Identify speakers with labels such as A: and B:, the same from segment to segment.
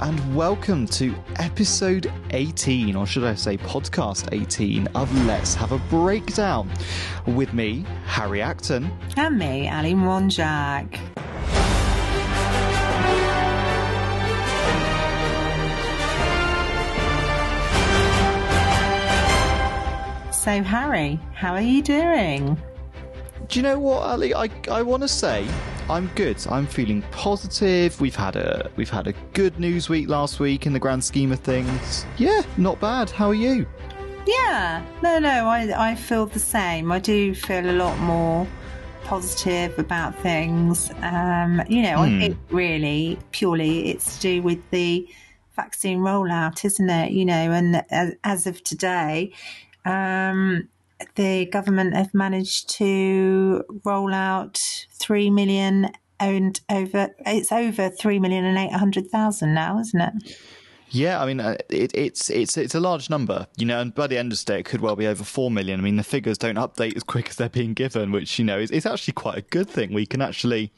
A: and welcome to episode 18, or should I say podcast 18, of Let's Have a Breakdown. With me, Harry Acton.
B: And me, Ali Monjak. So, Harry, how are you doing?
A: Do you know what, Ali? I, I want to say I'm good. I'm feeling positive. We've had a we've had a good news week last week in the grand scheme of things. Yeah, not bad. How are you?
B: Yeah, no, no, I I feel the same. I do feel a lot more positive about things. Um, you know, I think really purely it's to do with the vaccine rollout, isn't it? You know, and as, as of today, um, the government have managed to roll out three million and over. It's over three million and eight hundred thousand now, isn't it?
A: Yeah, I mean, uh, it, it's it's it's a large number, you know, and by the end of the day, it could well be over four million. I mean, the figures don't update as quick as they're being given, which you know is, is actually quite a good thing. We can actually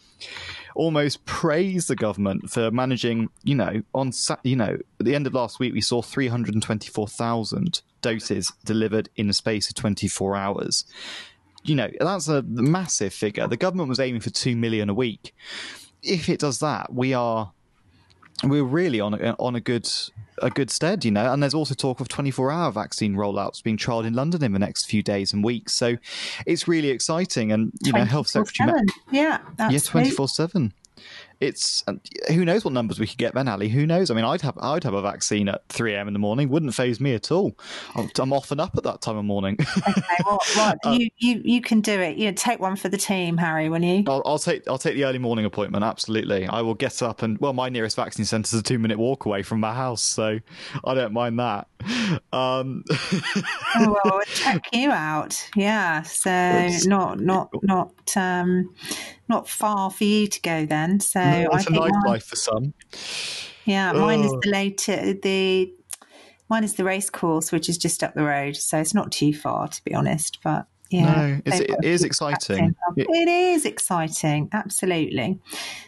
A: almost praise the government for managing, you know, on you know, at the end of last week, we saw three hundred and twenty four thousand doses delivered in a space of twenty four hours. You know, that's a massive figure. The government was aiming for two million a week. If it does that, we are we're really on a, on a good a good stead, you know. And there's also talk of 24 hour vaccine rollouts being trialled in London in the next few days and weeks. So it's really exciting. And you know, Health Secretary,
B: yeah,
A: yeah, 24 seven it's who knows what numbers we could get then, Ali. Who knows? I mean, I'd have I'd have a vaccine at three a.m. in the morning. Wouldn't faze me at all. I'm, off and up at that time of morning.
B: okay, well, well um, you, you you can do it. You know, take one for the team, Harry. Will you?
A: I'll, I'll, take I'll take the early morning appointment. Absolutely, I will get up and well, my nearest vaccine centre is a two minute walk away from my house, so I don't mind that. Um,
B: oh, well, check you out. Yeah, so not not not um, not far for you to go then. So
A: no, it's I a nice life for some.
B: Yeah, mine is the later the mine is the race course, which is just up the road, so it's not too far to be honest. But yeah,
A: no, it is exciting.
B: It is exciting, absolutely.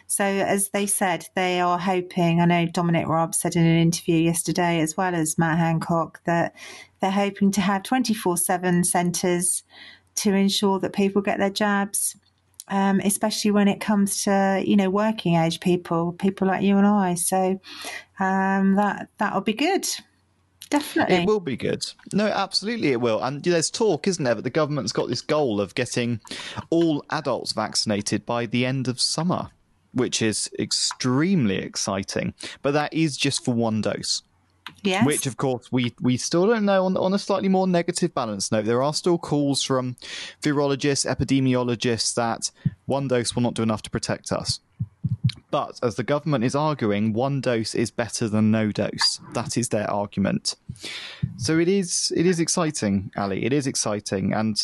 B: So, as they said, they are hoping. I know Dominic Raab said in an interview yesterday, as well as Matt Hancock, that they're hoping to have twenty four seven centres to ensure that people get their jabs um, especially when it comes to you know working age people, people like you and I. So um, that that'll be good. Definitely.
A: It will be good. No, absolutely it will. And there's talk, isn't there, that the government's got this goal of getting all adults vaccinated by the end of summer, which is extremely exciting. But that is just for one dose.
B: Yes.
A: Which, of course, we, we still don't know. On, on a slightly more negative balance note, there are still calls from virologists, epidemiologists that one dose will not do enough to protect us. But as the government is arguing, one dose is better than no dose. That is their argument. So it is it is exciting, Ali. It is exciting, and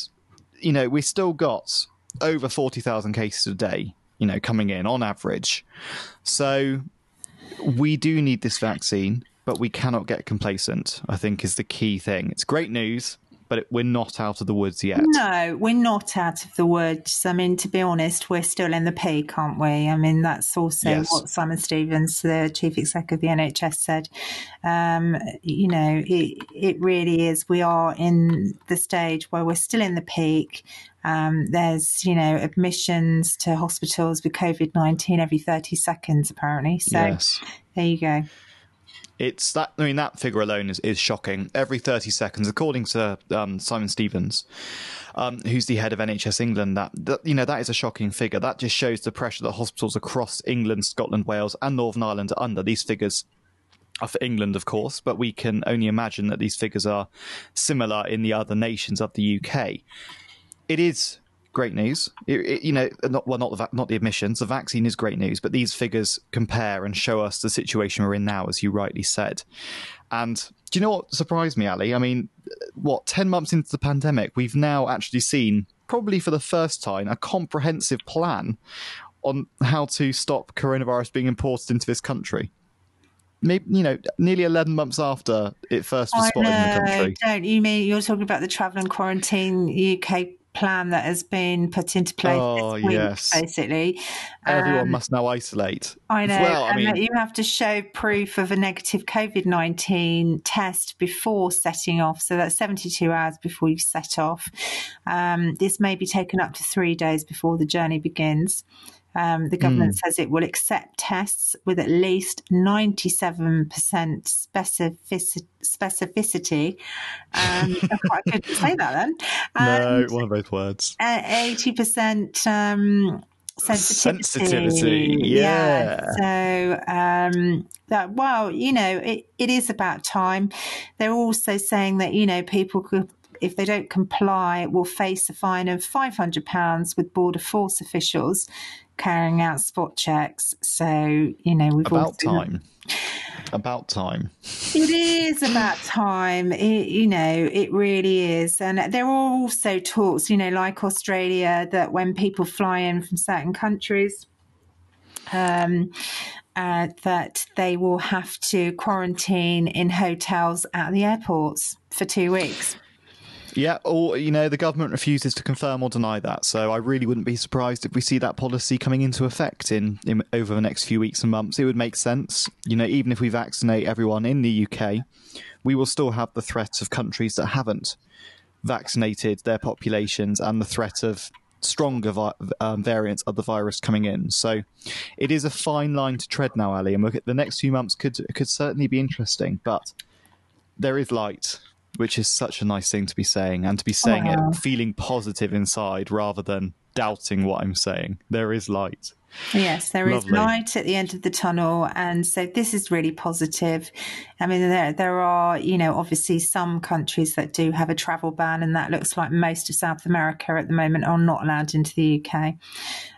A: you know we still got over forty thousand cases a day. You know, coming in on average. So we do need this vaccine but we cannot get complacent. I think is the key thing. It's great news, but we're not out of the woods yet.
B: No, we're not out of the woods. I mean, to be honest, we're still in the peak, aren't we? I mean, that's also yes. what Simon Stevens, the chief executive of the NHS, said. Um, you know, it, it really is. We are in the stage where we're still in the peak. Um, there's, you know, admissions to hospitals with COVID 19 every 30 seconds, apparently. So yes. there you go.
A: It's that. I mean, that figure alone is, is shocking. Every thirty seconds, according to um, Simon Stevens, um, who's the head of NHS England, that, that you know that is a shocking figure. That just shows the pressure that hospitals across England, Scotland, Wales, and Northern Ireland are under. These figures are for England, of course, but we can only imagine that these figures are similar in the other nations of the UK. It is great news. It, it, you know, not, well, not the not the admissions. The vaccine is great news, but these figures compare and show us the situation we're in now, as you rightly said. And do you know what surprised me, Ali? I mean, what ten months into the pandemic, we've now actually seen, probably for the first time, a comprehensive plan on how to stop coronavirus being imported into this country maybe you know nearly 11 months after it first was spotted in the country
B: don't you mean you're talking about the travel and quarantine uk plan that has been put into place
A: Oh,
B: week,
A: yes.
B: basically.
A: Everyone
B: Um,
A: must now isolate.
B: I know,
A: Well, I mean,
B: you have to show proof of a negative COVID 19 test before setting off. So that's 72 hours before you set off. Um, this may be taken up to three days before the journey begins. Um, the government
A: Hmm.
B: says it will accept tests with at least 97% specific- specificity. Um, I couldn't say that then.
A: no, one of those words.
B: uh, 80% um, sensitivity.
A: Sensitivity, yeah.
B: So um, that well, you know, it, it is about time. They're also saying that you know people could. If they don't comply, will face a fine of five hundred pounds with border force officials carrying out spot checks. So you know we've
A: About time. About time.
B: it is about time. It, you know, it really is. And there are also talks, you know, like Australia, that when people fly in from certain countries, um, uh, that they will have to quarantine in hotels at the airports for two weeks.
A: Yeah, or you know, the government refuses to confirm or deny that. So I really wouldn't be surprised if we see that policy coming into effect in, in over the next few weeks and months. It would make sense. You know, even if we vaccinate everyone in the UK, we will still have the threat of countries that haven't vaccinated their populations and the threat of stronger vi- um, variants of the virus coming in. So it is a fine line to tread now, Ali. And look at the next few months could could certainly be interesting, but there is light, which is such a nice thing to be saying, and to be saying it feeling positive inside rather than doubting what I'm saying. There is light.
B: Yes, there is
A: Lovely.
B: light at the end of the tunnel, and so this is really positive. I mean, there there are, you know, obviously some countries that do have a travel ban, and that looks like most of South America at the moment are not allowed into the UK.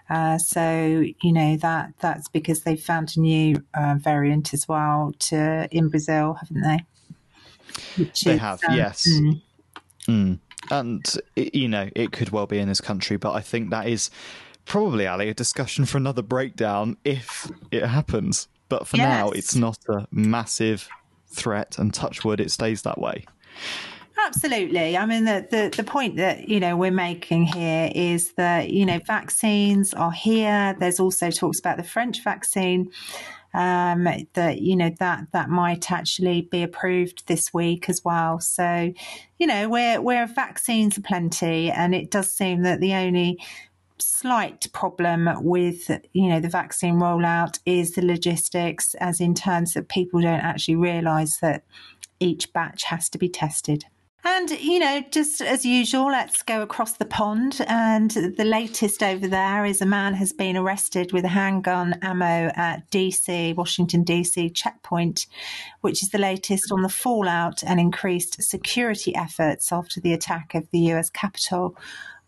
B: Uh, so you know that that's because they've found a new uh, variant as well to in Brazil, haven't they? Which
A: They have,
B: um,
A: yes.
B: mm,
A: Mm. And you know, it could well be in this country, but I think that is probably Ali a discussion for another breakdown if it happens. But for now, it's not a massive threat, and touch wood, it stays that way.
B: Absolutely. I mean, the, the, the point that, you know, we're making here is that, you know, vaccines are here. There's also talks about the French vaccine um, that, you know, that, that might actually be approved this week as well. So, you know, we're vaccines are plenty and it does seem that the only slight problem with you know the vaccine rollout is the logistics as in terms that people don't actually realize that each batch has to be tested and you know just as usual let's go across the pond. And the latest over there is a man has been arrested with a handgun ammo at dc washington dc checkpoint which is the latest on the fallout and increased security efforts after the attack of the us capitol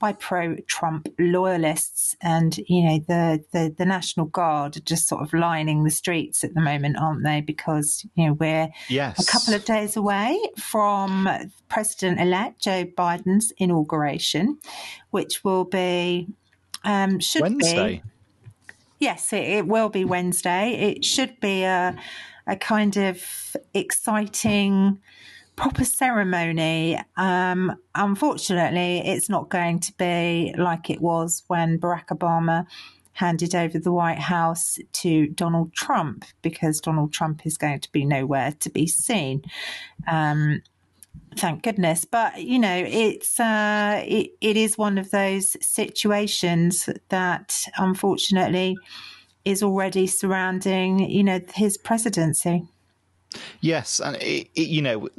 B: by pro-Trump loyalists, and you know the, the the National Guard are just sort of lining the streets at the moment, aren't they? Because you know we're
A: Yes.
B: a couple of days away from President-elect Joe Biden's inauguration, which will be um, should
A: Wednesday.
B: be Yes, it, it will be Wednesday. It should be a a kind of exciting proper ceremony. Um, unfortunately, it's not going to be like it was when Barack Obama handed over the White House to Donald Trump because Donald Trump is going to be nowhere to be seen. Um, thank goodness. But you know, it's uh, it, it is one of those situations that unfortunately is already surrounding you know his presidency.
A: Yes, and it, it, you know,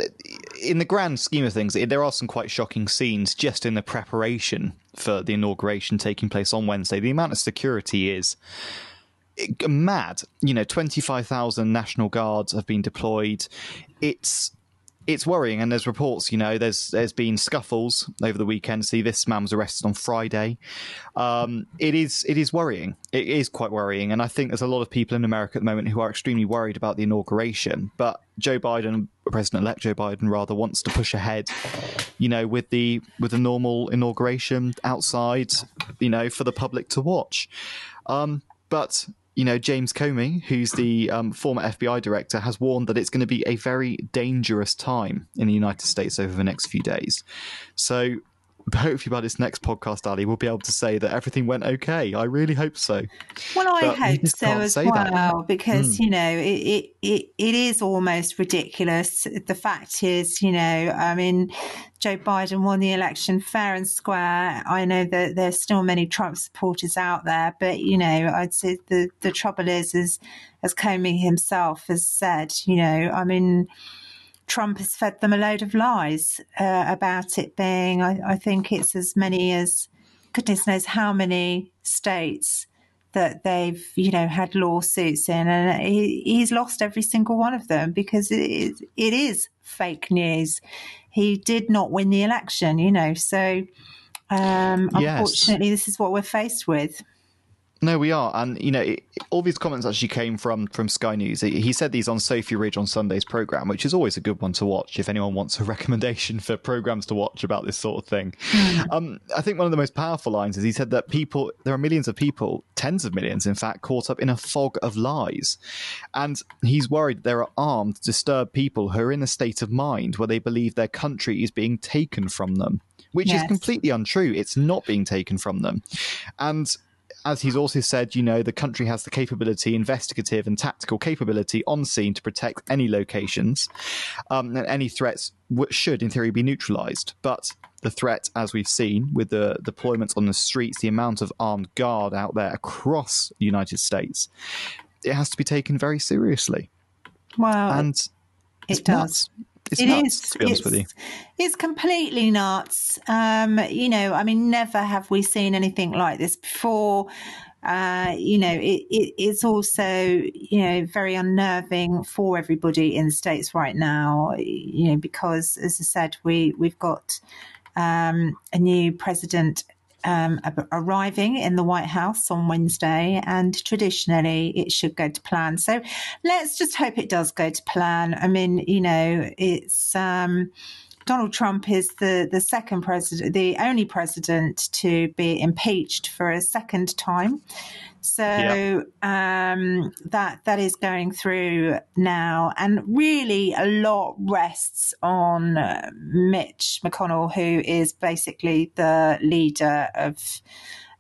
A: in the grand scheme of things, there are some quite shocking scenes just in the preparation for the inauguration taking place on Wednesday. The amount of security is eh, mad. You know, twenty five thousand National Guards have been deployed. It's it's worrying, and there's reports. You know, there's there's been scuffles over the weekend. See, this man was arrested on Friday. Um, it is it is worrying. It is quite worrying, and I think there's a lot of people in America at the moment who are extremely worried about the inauguration. But Joe Biden, President-elect Joe Biden, rather wants to push ahead. You know, with the with the normal inauguration outside, you know, for the public to watch. Um, but you know, James Comey, who's the um, former FBI director, has warned that it's going to be a very dangerous time in the United States over the next few days. So hopefully by this next podcast, Ali, we'll be able to say that everything went okay. I really hope so.
B: Well, I but hope so as well, that. because mm. you know it, it it it is almost ridiculous. The fact is, you know, I mean, Joe Biden won the election fair and square. I know that there's still many Trump supporters out there, but you know, I'd say the the trouble is, as as Comey himself has said, you know, I mean Trump has fed them a load of lies uh, about it being, I, I, think it's as many as goodness knows how many states that they've, you know, had lawsuits in. And he, he's lost every single one of them because it is, it is fake news. He did not win the election, you know, so um, yes. unfortunately, this is what we're faced with.
A: No, we are, and you know, it, all these comments actually came from from Sky News. He said these on Sophy Ridge on Sunday's program, which is always a good one to watch if anyone wants a recommendation for programs to watch about this sort of thing. Mm. Um, I think one of the most powerful lines is he said that people, there are millions of people, tens of millions, in fact, caught up in a fog of lies, and he's worried there are armed, disturbed people who are in a state of mind where they believe their country is being taken from them, which yes. is completely untrue. It's not being taken from them, and as he's also said, you know, the country has the capability, investigative and tactical capability on scene to protect any locations, um, and any threats w- should, in theory, be neutralized. But the threat, as we've seen with the deployments on the streets, the amount of armed guard out there across the United States, it has to be taken very seriously.
B: Wow.
A: And
B: it does.
A: Nuts. It's it nuts, is, to be honest
B: it's,
A: with you.
B: It's completely nuts. Um, you know, I mean, never have we seen anything like this before. Uh, you know, it, it, it's also, you know, very unnerving for everybody in the States right now, you know, because as I said, we, we've got um, a new president um, arriving in the White House on Wednesday, and traditionally it should go to plan. So let's just hope it does go to plan. I mean, you know, it's. Um, Donald Trump is the, the second president, the only president to be impeached for a second time. So yeah. um, that that is going through now, and really a lot rests on uh, Mitch McConnell, who is basically the leader of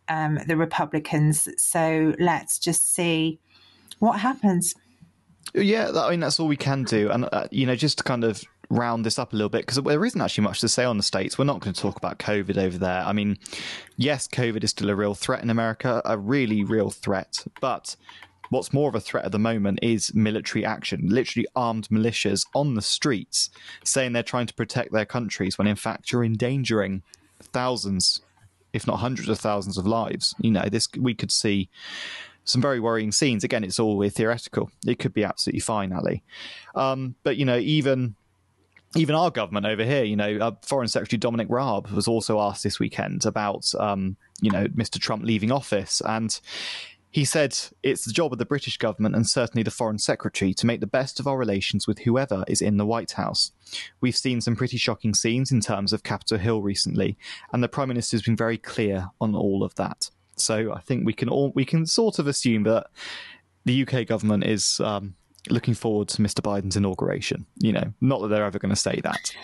B: um, the Republicans. So let's just see what happens.
A: Yeah, I mean that's all we can do, and uh, you know, just to kind of round this up a little bit because there isn't actually much to say on the states. We're not going to talk about COVID over there. I mean, yes, COVID is still a real threat in America, a really real threat, but what's more of a threat at the moment is military action, literally armed militias on the streets saying they're trying to protect their countries when in fact you're endangering thousands, if not hundreds of thousands of lives. You know, this we could see some very worrying scenes. Again, it's all theoretical. It could be absolutely fine, Ali. Um, but you know, even even our government over here, you know, uh, Foreign Secretary Dominic Raab was also asked this weekend about, um, you know, Mr. Trump leaving office, and he said it's the job of the British government and certainly the Foreign Secretary to make the best of our relations with whoever is in the White House. We've seen some pretty shocking scenes in terms of Capitol Hill recently, and the Prime Minister has been very clear on all of that. So I think we can all we can sort of assume that the UK government is um, looking forward to Mr. Biden's inauguration. You know, not that they're ever going to say that.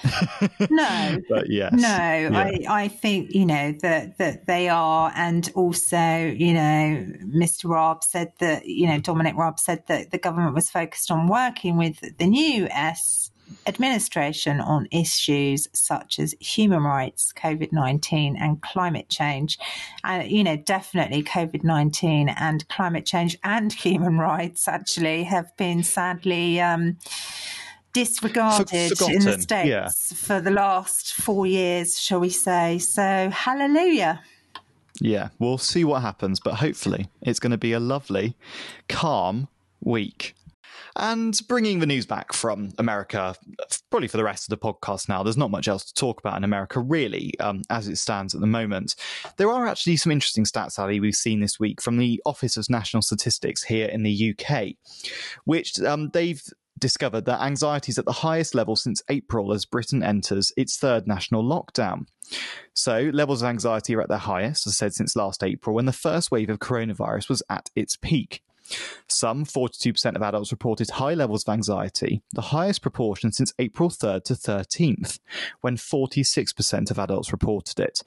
B: no,
A: but yes,
B: no, yeah. I, I think you know that that they are, and also you know, Mr. Raab said that you know Dominic Raab said that the government was focused on working with the new S administration on issues such as human rights, COVID 19, and climate change. And, you know, definitely COVID 19 and climate change and human rights actually have been sadly. Um, disregarded For, in the States yeah. for the last four years, shall we say. So, hallelujah.
A: Yeah, we'll see what happens, but hopefully it's going to be a lovely, calm week. And bringing the news back from America, probably for the rest of the podcast now, there's not much else to talk about in America, really, um, as it stands at the moment. There are actually some interesting stats, Ali, we've seen this week from the Office of National Statistics here in the UK, which um, they've discovered that anxiety is at the highest level since April as Britain enters its third national lockdown. So, levels of anxiety are at their highest, as I said, since last April, when the first wave of coronavirus was at its peak. Some, 42% of adults reported high levels of anxiety, the highest proportion since April 3rd to 13th, when 46% of adults reported it.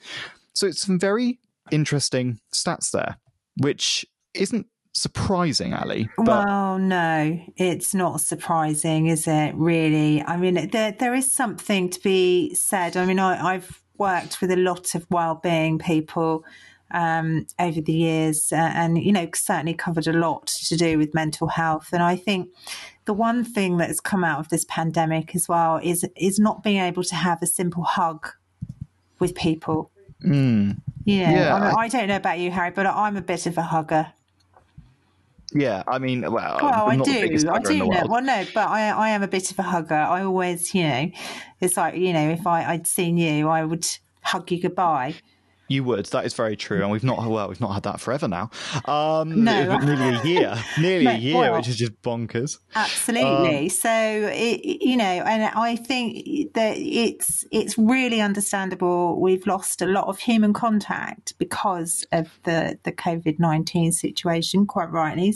A: So it's some very interesting stats there, which isn't surprising, Ali.
B: Well, no, it's not surprising, is it? Really? I mean, there there is something to be said. I mean, I, I've worked with a lot of well-being people um, over the years, uh, and you know, certainly covered a lot to do with mental health. And I think the one thing that has come out of this pandemic as well is is not being able to have a simple hug with people.
A: Mm.
B: Yeah, yeah I, mean, I, don't know about you, Harry, but I'm a bit of a hugger.
A: Yeah, I mean, well,
B: well I do, I do know. Well, no, but I, I am a bit of a hugger. I always, you know, it's like you know, if I, I'd seen you, I would hug you goodbye.
A: You would. That is very true, and we've not well, we've not had that forever now. Um,
B: no,
A: nearly a year, nearly no, a year, well, which is just bonkers.
B: Absolutely. Um, so it, you know, and I think that it's it's really understandable. We've lost a lot of human contact because of the the COVID nineteen situation. Quite rightly,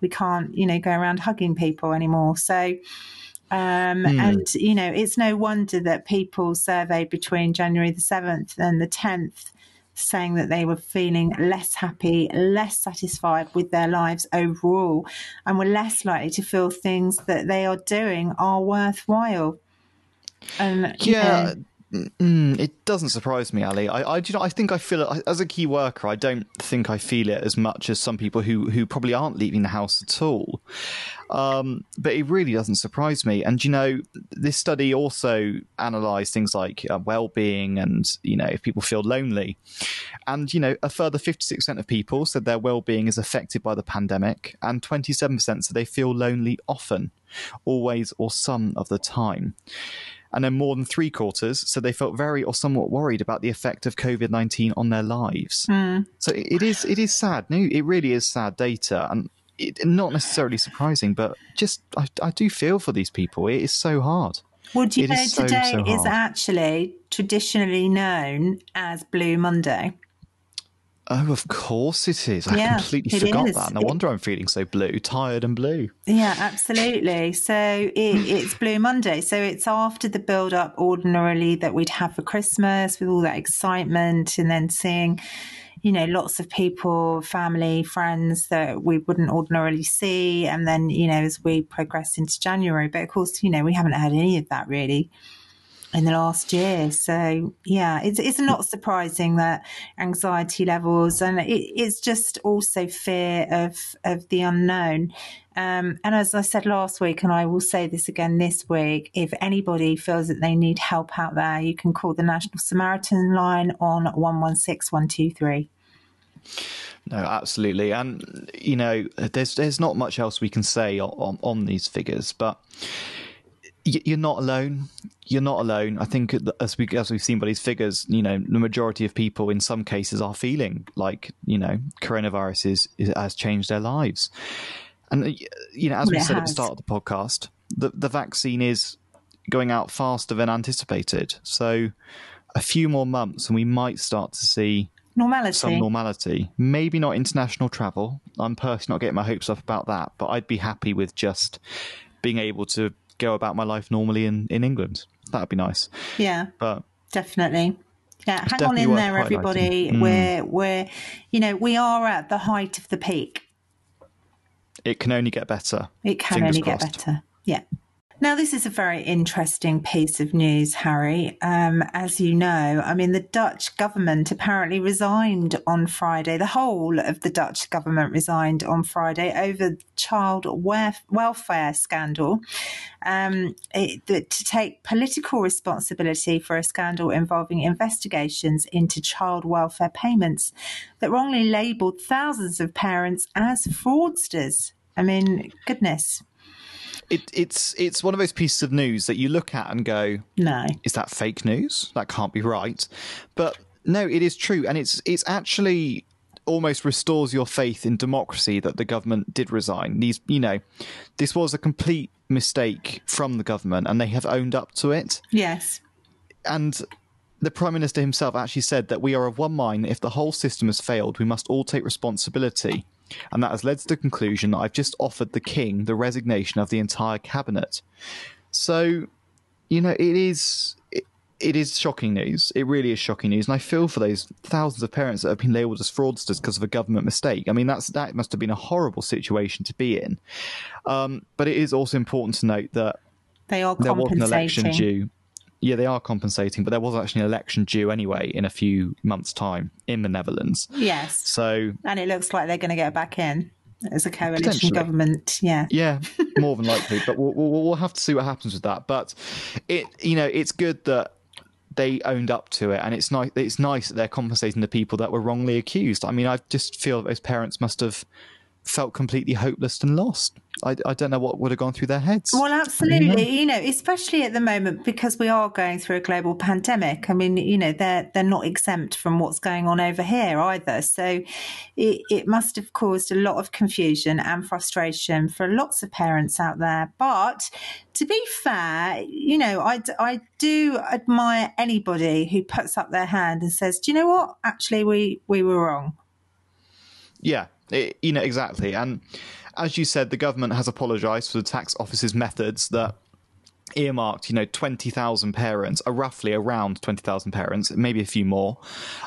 B: we can't you know go around hugging people anymore. So. Um, mm. And, you know, it's no wonder that people surveyed between January the 7th and the 10th saying that they were feeling less happy, less satisfied with their lives overall, and were less likely to feel things that they are doing are worthwhile. And
A: yeah. Know, Mm, it doesn't surprise me, Ali. I, I, you know, I think I feel it as a key worker. I don't think I feel it as much as some people who who probably aren't leaving the house at all. Um, but it really doesn't surprise me. And you know, this study also analysed things like uh, well-being and you know if people feel lonely. And you know, a further fifty-six percent of people said their well-being is affected by the pandemic, and twenty-seven percent said they feel lonely often, always or some of the time and then more than three quarters said they felt very or somewhat worried about the effect of COVID nineteen on their lives.
B: Mm.
A: So it is it is sad. No, it really is sad data, and it, not necessarily surprising, but just I, I do feel for these people. It is so hard.
B: Would you it know today so, so is actually traditionally known as Blue Monday?
A: Oh, of course it is. I yeah, completely forgot is. that. No wonder I'm feeling so blue, tired and blue.
B: Yeah, absolutely. So it, it's Blue Monday. So it's after the build up ordinarily that we'd have for Christmas with all that excitement and then seeing, you know, lots of people, family, friends that we wouldn't ordinarily see. And then, you know, as we progress into January. But of course, you know, we haven't had any of that really in the last year. So yeah, it's it's not surprising that anxiety levels and it, it's just also fear of of the unknown. Um, and as I said last week, and I will say this again this week, if anybody feels that they need help out there, you can call the National Samaritan line on one one six one two three.
A: No, absolutely, and you know, there's there's not much else we can say on, on, on these figures, but you're not alone. You're not alone. I think as we as we've seen by these figures, you know, the majority of people in some cases are feeling like you know coronavirus is, is has changed their lives, and you know as we said at the start of the podcast, the the vaccine is going out faster than anticipated. So a few more months, and we might start to see
B: normality.
A: Some normality. Maybe not international travel. I'm personally not getting my hopes up about that, but I'd be happy with just being able to go about my life normally in, in England. That'd be nice.
B: Yeah.
A: But
B: definitely. Yeah, hang on in there, everybody. Mm. We're we're you know, we are at the height of the peak.
A: It can only get better.
B: It can Fingers only crossed. get better. Yeah. Now, this is a very interesting piece of news, Harry. Um, as you know, I mean, the Dutch government apparently resigned on Friday. The whole of the Dutch government resigned on Friday over child welfare scandal. Um, it, to take political responsibility for a scandal involving investigations into child welfare payments that wrongly labelled thousands of parents as fraudsters. I mean, goodness
A: it, it's it's one of those pieces of news that you look at and go,
B: "No,
A: is that fake news? That can't be right." But no, it is true, and it's it's actually almost restores your faith in democracy that the government did resign. These, you know, this was a complete mistake from the government, and they have owned up to it.
B: Yes,
A: and the Prime Minister himself actually said that we are of one mind. If the whole system has failed, we must all take responsibility. And that has led to the conclusion that I've just offered the king the resignation of the entire cabinet. So, you know, it is. It, it is shocking news. It really is shocking news, and I feel for those thousands of parents that have been labelled as fraudsters because of a government mistake. I mean, that's that must have been a horrible situation to be in. Um, but it is also important to note that
B: they are
A: there was an election due. Yeah, they are compensating, but there was actually an election due anyway in a few months' time in the Netherlands.
B: Yes.
A: So,
B: and it looks like they're going to get back in as a coalition government. Yeah,
A: yeah, more than likely. But we'll, we'll, we'll have to see what happens with that. But it, you know, it's good that they owned up to it, and it's nice. It's nice that they're compensating the people that were wrongly accused. I mean, I just feel those parents must have felt completely hopeless and lost. I, I don't know what would have gone through their heads.
B: Well, absolutely. You know, especially at the moment because we are going through a global pandemic. I mean, you know, they're they're not exempt from what's going on over here either. So it, it must have caused a lot of confusion and frustration for lots of parents out there. But to be fair, you know, I, I do admire anybody who puts up their hand and says, "Do you know what? Actually, we we were wrong."
A: Yeah, it, you know exactly, and as you said, the government has apologised for the tax office's methods that earmarked, you know, 20,000 parents, or roughly around 20,000 parents, maybe a few more,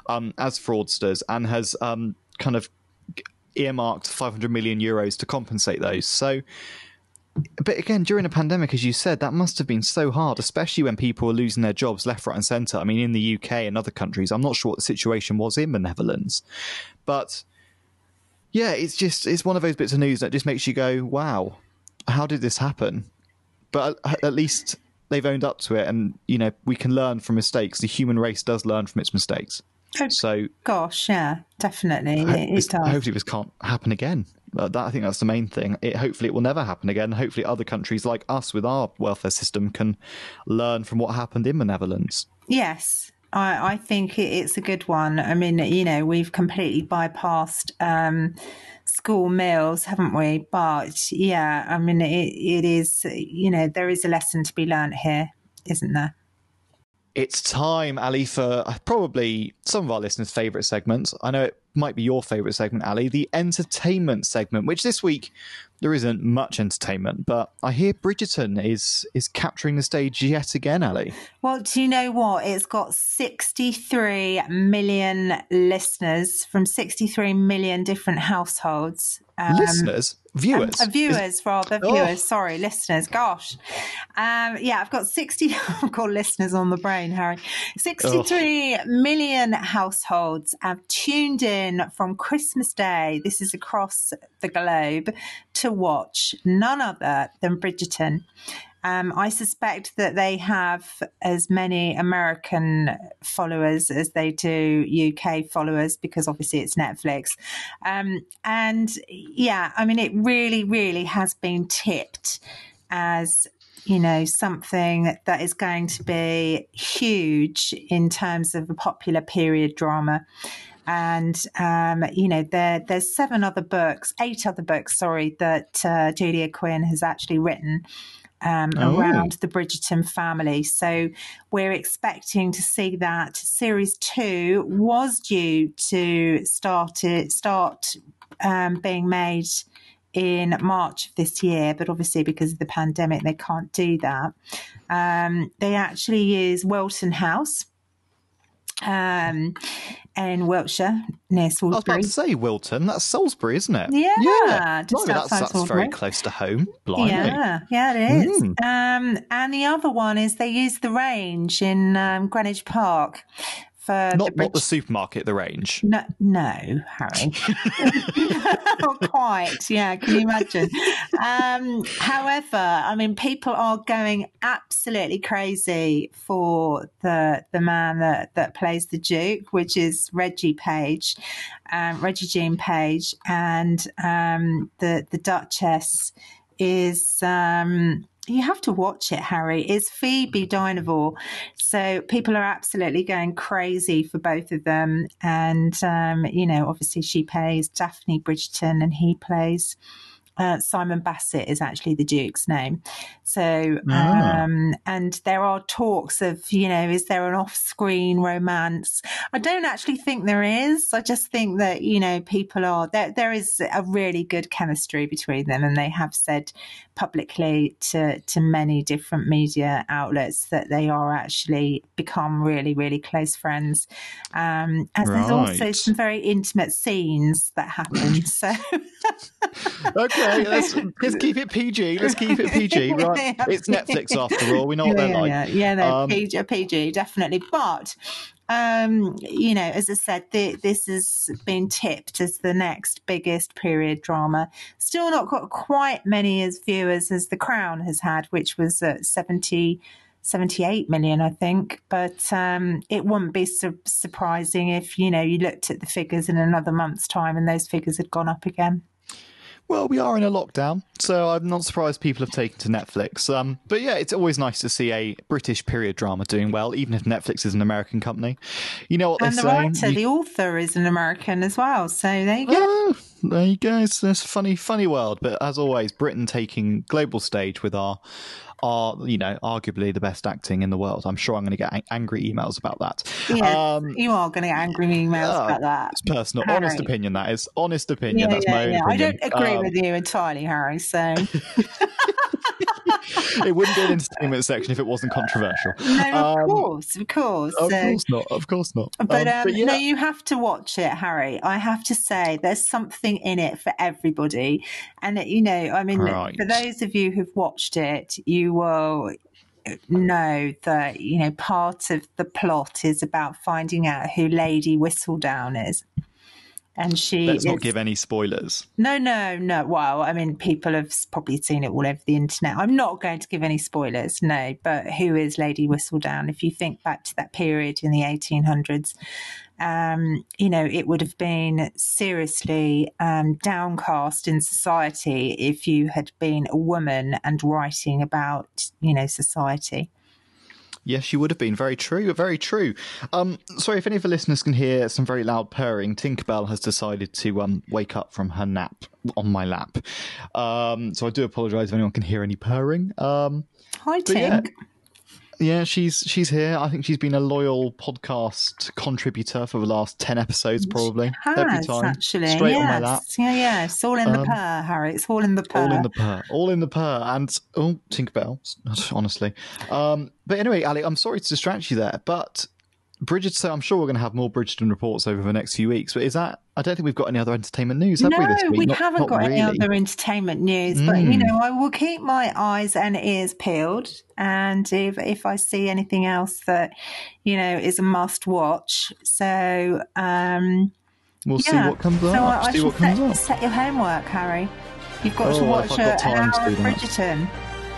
A: um, as fraudsters, and has um, kind of earmarked 500 million euros to compensate those. So, but again, during a pandemic, as you said, that must have been so hard, especially when people were losing their jobs left, right, and centre. I mean, in the UK and other countries, I'm not sure what the situation was in the Netherlands, but yeah, it's just it's one of those bits of news that just makes you go, "Wow, how did this happen?" But at least they've owned up to it, and you know we can learn from mistakes. The human race does learn from its mistakes. Oh, so,
B: gosh, yeah, definitely, it, it does.
A: Hopefully, this can't happen again. Uh, that, I think that's the main thing. It, hopefully, it will never happen again. Hopefully, other countries like us with our welfare system can learn from what happened in the Netherlands.
B: Yes, I, I think it's a good one. I mean, you know, we've completely bypassed um, school meals, haven't we? But yeah, I mean, it, it is, you know, there is a lesson to be learnt here, isn't there?
A: It's time, Ali, for probably some of our listeners' favourite segments. I know it might be your favourite segment, Ali, the entertainment segment, which this week there isn't much entertainment, but I hear Bridgerton is is capturing the stage yet again, Ali.
B: Well, do you know what? It's got 63 million listeners from 63 million different households.
A: Um, listeners? Viewers?
B: Um, viewers, rather. Oh. Viewers, sorry, listeners. Gosh. Um, yeah, I've got 60, I've got listeners on the brain, Harry. Sixty-three oh. million households have tuned in from Christmas Day. This is across the globe to watch none other than Bridgerton. Um, I suspect that they have as many American followers as they do UK followers because obviously it's Netflix. Um, and yeah, I mean, it really, really has been tipped as you know, something that is going to be huge in terms of a popular period drama. And um, you know, there there's seven other books, eight other books, sorry, that uh, Julia Quinn has actually written um, oh. around the Bridgerton family. So we're expecting to see that series two was due to start it, start um, being made in March of this year, but obviously because of the pandemic, they can't do that. Um, they actually use Wilton House um, in Wiltshire near Salisbury. I was
A: about to say Wilton. That's Salisbury, isn't it?
B: Yeah,
A: yeah. Blimey, that's, that's very close to home. Blimey.
B: Yeah, yeah, it is. Mm. Um, and the other one is they use the range in um, Greenwich Park
A: for not the not the supermarket, the range.
B: No, no, Harry, not quite. Yeah, can you imagine? Um, however, I mean, people are going absolutely crazy for the the man that that plays the Duke, which is Reggie Page, um, Regé-Jean Page, and um, the the Duchess is um, you have to watch it, Harry. is Phoebe Dynevor. So people are absolutely going crazy for both of them. And, um, you know, obviously she plays Daphne Bridgerton and he plays uh, Simon Basset is actually the Duke's name. So, ah. um, and there are talks of, you know, is there an off screen romance? I don't actually think there is. I just think that, you know, people are, there, there is a really good chemistry between them. And they have said publicly to, to many different media outlets that they are actually become really, really close friends. Um, and right. there's also some very intimate scenes that happen. So,
A: okay, let's, let's keep it PG. Let's keep it PG. Right, it's Netflix after all. We know what
B: yeah,
A: they're
B: yeah,
A: like.
B: Yeah, yeah, no, um, PG, PG, definitely. But um, you know, as I said, the, this has been tipped as the next biggest period drama. Still not got quite many as viewers as The Crown has had, which was at 70, 78 million, I think. But um, it wouldn't be su- surprising if, you know, you looked at the figures in another month's time and those figures had gone up again.
A: Well, we are in a lockdown, so I'm not surprised people have taken to Netflix. Um, but yeah, it's always nice to see a British period drama doing well, even if Netflix is an American company. You know what
B: and
A: they
B: the writer, you... the author, is an American as well. So there you go. Oh,
A: there you go. It's this funny, funny world. But as always, Britain taking global stage with our are, you know, arguably the best acting in the world. I'm sure I'm going to get angry emails about that.
B: Yeah, um, you are going to get angry emails uh, about that.
A: It's personal, Harry. honest opinion. That is honest opinion.
B: Yeah,
A: That's
B: yeah,
A: my
B: yeah.
A: opinion.
B: I don't agree um, with you entirely, Harry. So.
A: it wouldn't be an entertainment section if it wasn't controversial.
B: No, of um, course, of course.
A: Of so, course not. Of course not.
B: But, um, but yeah. no, you have to watch it, Harry. I have to say, there's something in it for everybody, and you know, I mean, right. for those of you who've watched it, you will know that you know part of the plot is about finding out who Lady Whistledown is and she
A: let's
B: is,
A: not give any spoilers.
B: No no no. Well i mean people have probably seen it all over the internet. I'm not going to give any spoilers no. But who is lady whistledown? If you think back to that period in the 1800s um, you know it would have been seriously um, downcast in society if you had been a woman and writing about you know society
A: Yes, you would have been. Very true. Very true. Um, sorry if any of the listeners can hear some very loud purring. Tinkerbell has decided to um, wake up from her nap on my lap. Um, so I do apologise if anyone can hear any purring. Um,
B: Hi, Tink. Yeah,
A: yeah, she's she's here. I think she's been a loyal podcast contributor for the last ten episodes, probably.
B: Has, Every time, actually, straight yes. on my lap. Yeah, yeah. It's all in the um, purr, Harry. It's all in the purr.
A: All in the purr. All in the purr. And oh, Tinkerbell, honestly. Um, but anyway, Ali, I'm sorry to distract you there, but Bridgerton, I'm sure we're going to have more Bridgerton reports over the next few weeks, but is that, I don't think we've got any other entertainment news, have
B: no,
A: we, this week?
B: we
A: not,
B: haven't
A: not
B: got
A: really.
B: any other entertainment news, mm. but you hmm. know, I will keep my eyes and ears peeled. And if, if I see anything else that, you know, is a must watch. So, um,
A: we'll yeah. see what comes so up. I, I see what comes
B: set,
A: up.
B: set your homework, Harry. You've got oh, to watch a, an hour of Bridgerton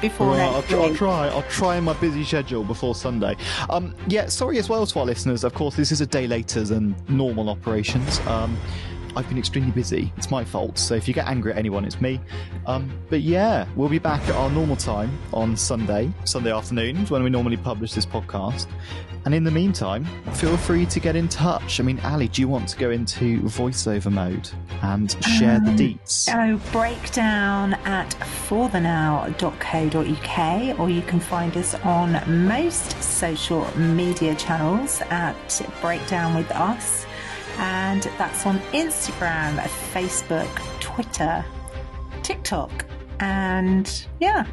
B: before well,
A: I'll, I'll, try. I'll try in my busy schedule before Sunday. Um, yeah, sorry as well to our listeners. Of course, this is a day later than normal operations. Um, I've been extremely busy. It's my fault. So if you get angry at anyone, it's me. Um, but yeah, we'll be back at our normal time on Sunday, Sunday afternoons when we normally publish this podcast. And in the meantime, feel free to get in touch. I mean, Ali, do you want to go into voiceover mode and share um, the deets?
B: Oh, breakdown at forthenow.co.uk, or you can find us on most social media channels at Breakdown with Us and that's on Instagram, Facebook, Twitter, TikTok, and yeah.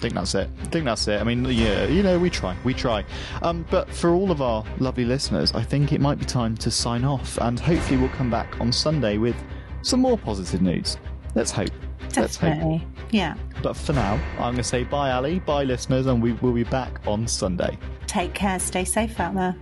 A: I think that's it. I think that's it. I mean, yeah, you know, we try, we try. Um, but for all of our lovely listeners, I think it might be time to sign off, and hopefully we'll come back on Sunday with some more positive news. Let's hope.
B: Definitely. Let's hope. Yeah.
A: But for now, I'm going to say bye, Ali, bye, listeners, and we will be back on Sunday.
B: Take care. Stay safe out there.